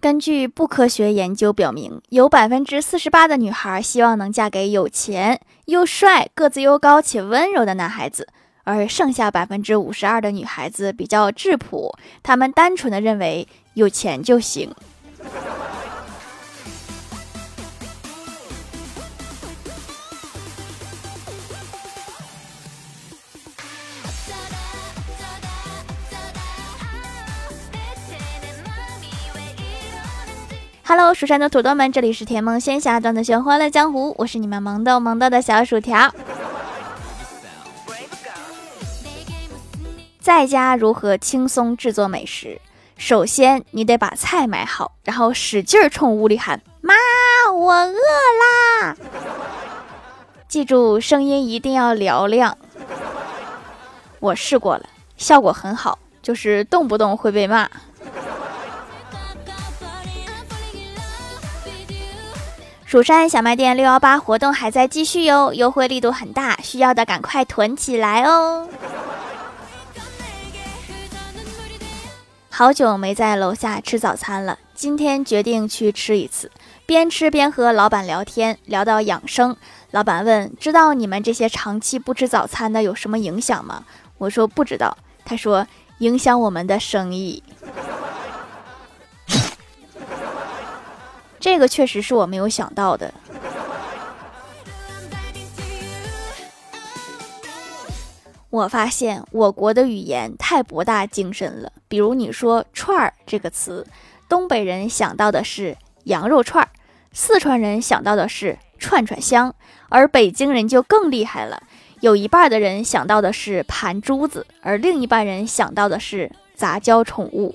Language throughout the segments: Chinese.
根据不科学研究表明，有百分之四十八的女孩希望能嫁给有钱又帅、个子又高且温柔的男孩子，而剩下百分之五十二的女孩子比较质朴，她们单纯的认为有钱就行。Hello，蜀山的土豆们，这里是甜梦仙侠段子玄欢乐江湖，我是你们萌豆萌豆的小薯条。在家如何轻松制作美食？首先，你得把菜买好，然后使劲冲屋里喊：“妈，我饿啦！”记住，声音一定要嘹亮。我试过了，效果很好，就是动不动会被骂。蜀山小卖店六幺八活动还在继续哟，优惠力度很大，需要的赶快囤起来哦！好久没在楼下吃早餐了，今天决定去吃一次。边吃边和老板聊天，聊到养生，老板问：“知道你们这些长期不吃早餐的有什么影响吗？”我说：“不知道。”他说：“影响我们的生意。”这个确实是我没有想到的。我发现我国的语言太博大精深了。比如你说“串儿”这个词，东北人想到的是羊肉串儿，四川人想到的是串串香，而北京人就更厉害了，有一半的人想到的是盘珠子，而另一半人想到的是杂交宠物。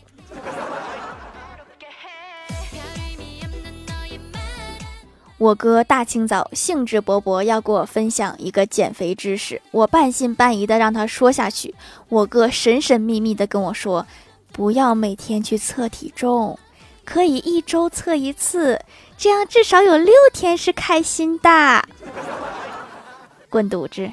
我哥大清早兴致勃勃要给我分享一个减肥知识，我半信半疑的让他说下去。我哥神神秘秘的跟我说：“不要每天去测体重，可以一周测一次，这样至少有六天是开心的。”滚犊子！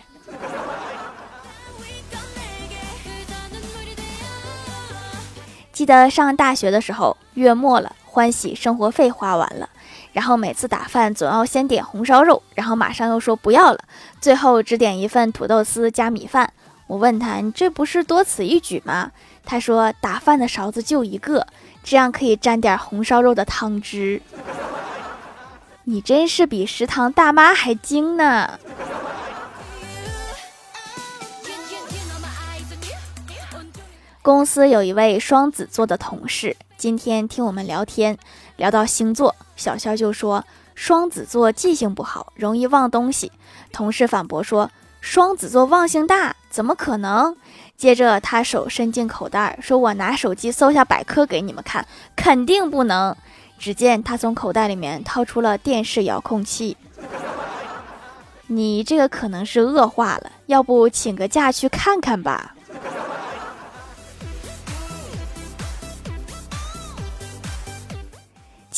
记得上大学的时候，月末了，欢喜生活费花完了。然后每次打饭总要先点红烧肉，然后马上又说不要了，最后只点一份土豆丝加米饭。我问他：“你这不是多此一举吗？”他说：“打饭的勺子就一个，这样可以沾点红烧肉的汤汁。”你真是比食堂大妈还精呢！公司有一位双子座的同事，今天听我们聊天，聊到星座。小肖就说：“双子座记性不好，容易忘东西。”同事反驳说：“双子座忘性大，怎么可能？”接着他手伸进口袋，说：“我拿手机搜下百科给你们看，肯定不能。”只见他从口袋里面掏出了电视遥控器。你这个可能是恶化了，要不请个假去看看吧。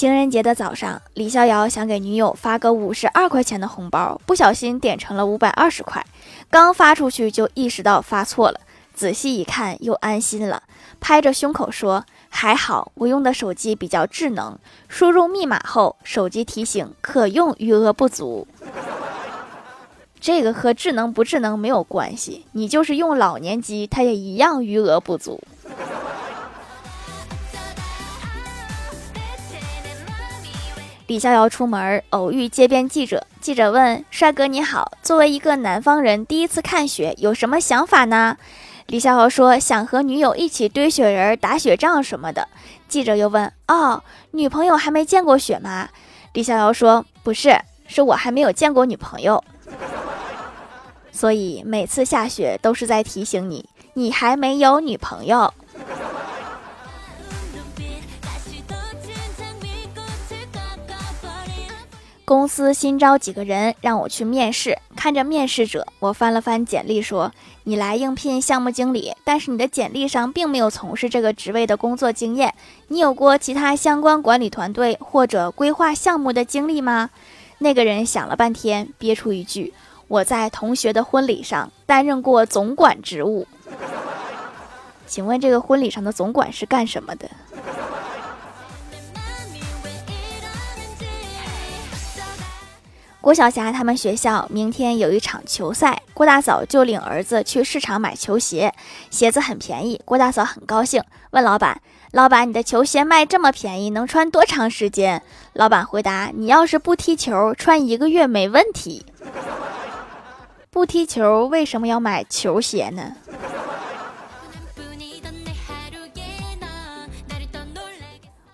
情人节的早上，李逍遥想给女友发个五十二块钱的红包，不小心点成了五百二十块。刚发出去就意识到发错了，仔细一看又安心了，拍着胸口说：“还好我用的手机比较智能，输入密码后，手机提醒可用余额不足。”这个和智能不智能没有关系，你就是用老年机，它也一样余额不足。李逍遥出门偶遇街边记者，记者问：“帅哥你好，作为一个南方人，第一次看雪有什么想法呢？”李逍遥说：“想和女友一起堆雪人、打雪仗什么的。”记者又问：“哦，女朋友还没见过雪吗？”李逍遥说：“不是，是我还没有见过女朋友。”所以每次下雪都是在提醒你，你还没有女朋友。公司新招几个人，让我去面试。看着面试者，我翻了翻简历，说：“你来应聘项目经理，但是你的简历上并没有从事这个职位的工作经验。你有过其他相关管理团队或者规划项目的经历吗？”那个人想了半天，憋出一句：“我在同学的婚礼上担任过总管职务。”请问这个婚礼上的总管是干什么的？郭晓霞他们学校明天有一场球赛，郭大嫂就领儿子去市场买球鞋，鞋子很便宜，郭大嫂很高兴，问老板：“老板，你的球鞋卖这么便宜，能穿多长时间？”老板回答：“你要是不踢球，穿一个月没问题。”不踢球为什么要买球鞋呢？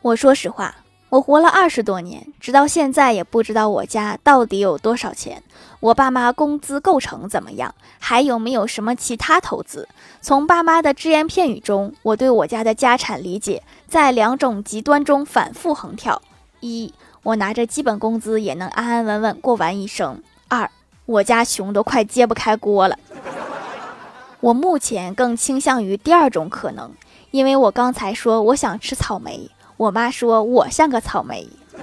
我说实话。我活了二十多年，直到现在也不知道我家到底有多少钱，我爸妈工资构成怎么样，还有没有什么其他投资。从爸妈的只言片语中，我对我家的家产理解在两种极端中反复横跳：一，我拿着基本工资也能安安稳稳过完一生；二，我家穷都快揭不开锅了。我目前更倾向于第二种可能，因为我刚才说我想吃草莓。我妈说我像个草莓。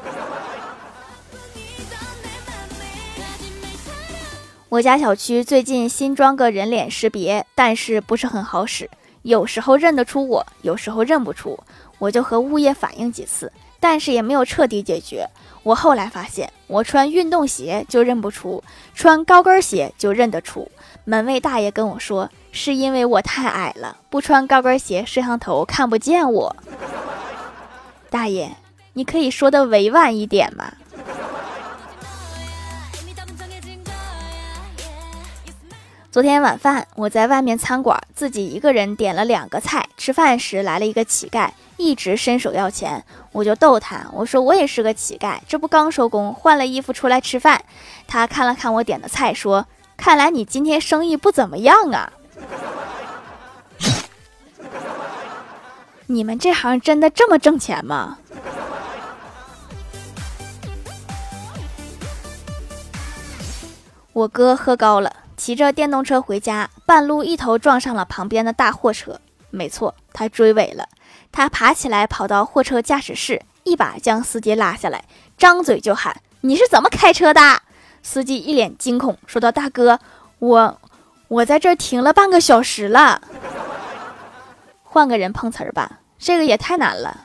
我家小区最近新装个人脸识别，但是不是很好使，有时候认得出我，有时候认不出。我就和物业反映几次，但是也没有彻底解决。我后来发现，我穿运动鞋就认不出，穿高跟鞋就认得出。门卫大爷跟我说，是因为我太矮了，不穿高跟鞋，摄像头看不见我。大爷，你可以说的委婉一点吗？昨天晚饭我在外面餐馆自己一个人点了两个菜，吃饭时来了一个乞丐，一直伸手要钱，我就逗他，我说我也是个乞丐，这不刚收工换了衣服出来吃饭。他看了看我点的菜，说：“看来你今天生意不怎么样啊。”你们这行真的这么挣钱吗？我哥喝高了，骑着电动车回家，半路一头撞上了旁边的大货车。没错，他追尾了。他爬起来跑到货车驾驶室，一把将司机拉下来，张嘴就喊：“你是怎么开车的？”司机一脸惊恐，说道：“大哥，我我在这儿停了半个小时了。”换个人碰瓷儿吧，这个也太难了。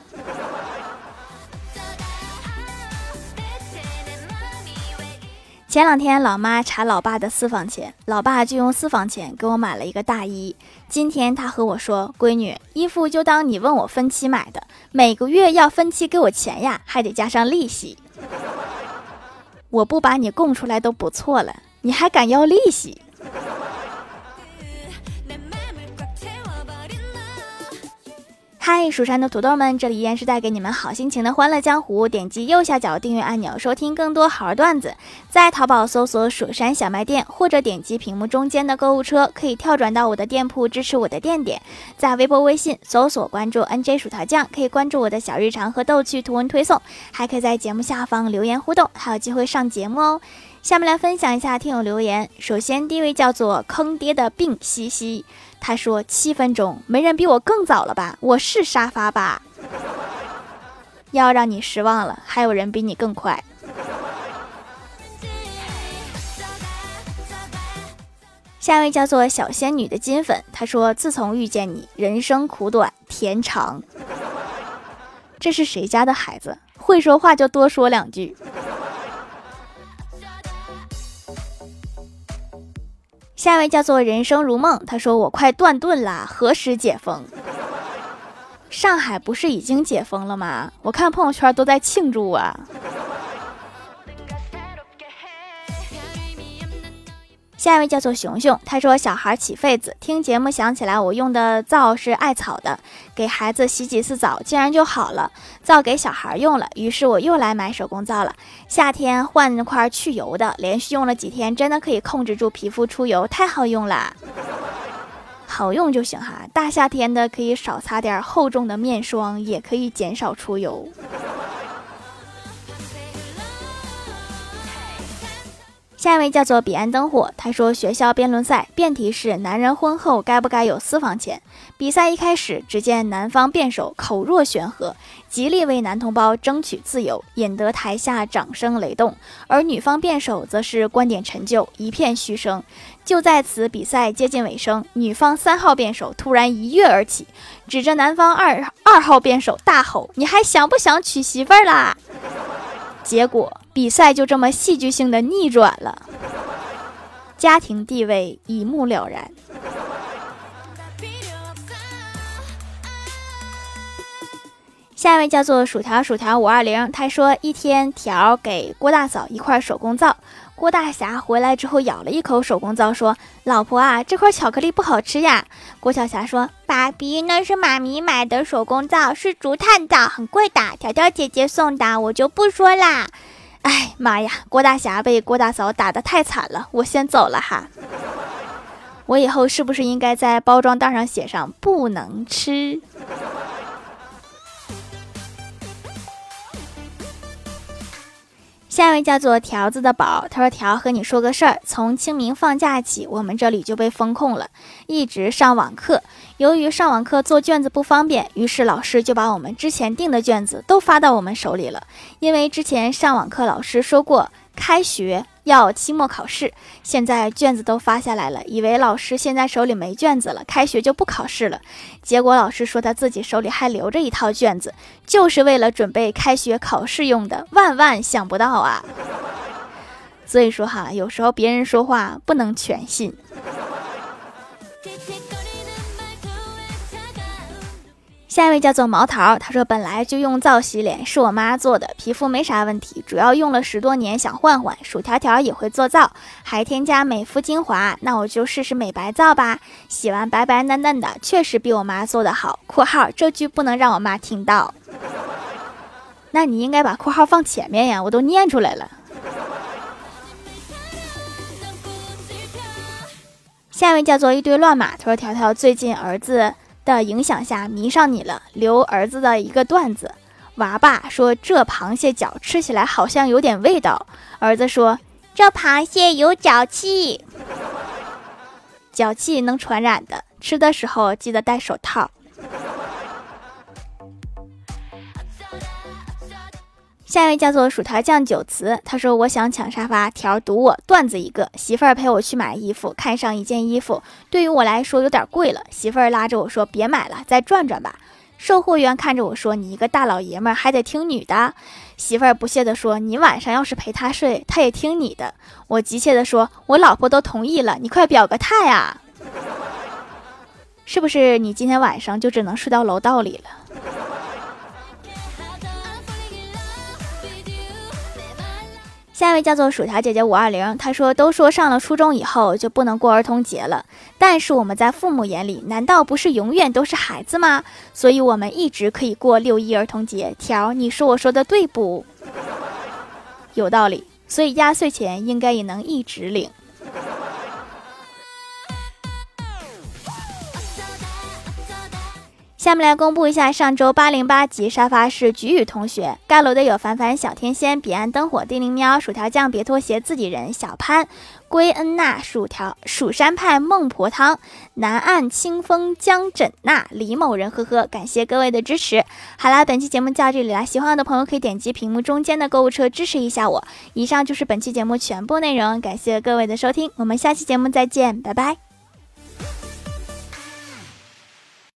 前两天老妈查老爸的私房钱，老爸就用私房钱给我买了一个大衣。今天他和我说：“闺女，衣服就当你问我分期买的，每个月要分期给我钱呀，还得加上利息。我不把你供出来都不错了，你还敢要利息？”嗨，蜀山的土豆们，这里依然是带给你们好心情的欢乐江湖。点击右下角订阅按钮，收听更多好玩段子。在淘宝搜索“蜀山小卖店”，或者点击屏幕中间的购物车，可以跳转到我的店铺，支持我的店点。在微博、微信搜索关注 “nj 薯条酱”，可以关注我的小日常和逗趣图文推送，还可以在节目下方留言互动，还有机会上节目哦。下面来分享一下听友留言。首先，第一位叫做坑爹的病西西。他说：“七分钟，没人比我更早了吧？我是沙发吧？要让你失望了，还有人比你更快。”下一位叫做小仙女的金粉，他说：“自从遇见你，人生苦短甜长。”这是谁家的孩子？会说话就多说两句。下一位叫做人生如梦，他说我快断顿了，何时解封？上海不是已经解封了吗？我看朋友圈都在庆祝啊。下一位叫做熊熊，他说小孩起痱子，听节目想起来我用的皂是艾草的，给孩子洗几次澡，竟然就好了。皂给小孩用了，于是我又来买手工皂了。夏天换那块去油的，连续用了几天，真的可以控制住皮肤出油，太好用了。好用就行哈，大夏天的可以少擦点厚重的面霜，也可以减少出油。下一位叫做彼岸灯火，他说学校辩论赛辩题是男人婚后该不该有私房钱。比赛一开始，只见男方辩手口若悬河，极力为男同胞争取自由，引得台下掌声雷动；而女方辩手则是观点陈旧，一片嘘声。就在此比赛接近尾声，女方三号辩手突然一跃而起，指着男方二二号辩手大吼：“你还想不想娶媳妇儿啦？”结果。比赛就这么戏剧性的逆转了，家庭地位一目了然。下一位叫做薯条薯条五二零，他说一天条给郭大嫂一块手工皂，郭大侠回来之后咬了一口手工皂，说：“老婆啊，这块巧克力不好吃呀。”郭晓霞说：“爸比，那是妈咪买的手工皂，是竹炭皂，很贵的，条条姐姐送的，我就不说啦。”哎妈呀，郭大侠被郭大嫂打得太惨了，我先走了哈。我以后是不是应该在包装袋上写上不能吃？下一位叫做条子的宝，他说：“条和你说个事儿，从清明放假起，我们这里就被封控了，一直上网课。由于上网课做卷子不方便，于是老师就把我们之前订的卷子都发到我们手里了。因为之前上网课老师说过，开学。”要期末考试，现在卷子都发下来了，以为老师现在手里没卷子了，开学就不考试了。结果老师说他自己手里还留着一套卷子，就是为了准备开学考试用的。万万想不到啊！所以说哈，有时候别人说话不能全信。下一位叫做毛桃，他说本来就用皂洗脸，是我妈做的，皮肤没啥问题，主要用了十多年，想换换。薯条条也会做皂，还添加美肤精华，那我就试试美白皂吧。洗完白白嫩嫩的，确实比我妈做的好。（括号这句不能让我妈听到。）那你应该把括号放前面呀，我都念出来了。下一位叫做一堆乱码，他说条条最近儿子。的影响下迷上你了，留儿子的一个段子。娃爸说：“这螃蟹脚吃起来好像有点味道。”儿子说：“这螃蟹有脚气，脚气能传染的，吃的时候记得戴手套。”下一位叫做薯条酱酒瓷，他说：“我想抢沙发，条堵我段子一个。媳妇儿陪我去买衣服，看上一件衣服，对于我来说有点贵了。媳妇儿拉着我说：别买了，再转转吧。售货员看着我说：你一个大老爷们儿还得听女的？媳妇儿不屑地说：你晚上要是陪她睡，她也听你的。我急切地说：我老婆都同意了，你快表个态啊！是不是你今天晚上就只能睡到楼道里了？”下一位叫做薯条姐姐五二零，她说：“都说上了初中以后就不能过儿童节了，但是我们在父母眼里，难道不是永远都是孩子吗？所以我们一直可以过六一儿童节。”条，你说我说的对不？有道理，所以压岁钱应该也能一直领。下面来公布一下上周八零八级沙发是菊雨同学，盖楼的有凡凡、小天仙、彼岸灯火、地灵喵、薯条酱、别拖鞋、自己人、小潘、归恩娜、薯条、蜀山派、孟婆汤、南岸清风、江枕娜、李某人，呵呵，感谢各位的支持。好啦，本期节目就到这里啦，喜欢我的朋友可以点击屏幕中间的购物车支持一下我。以上就是本期节目全部内容，感谢各位的收听，我们下期节目再见，拜拜。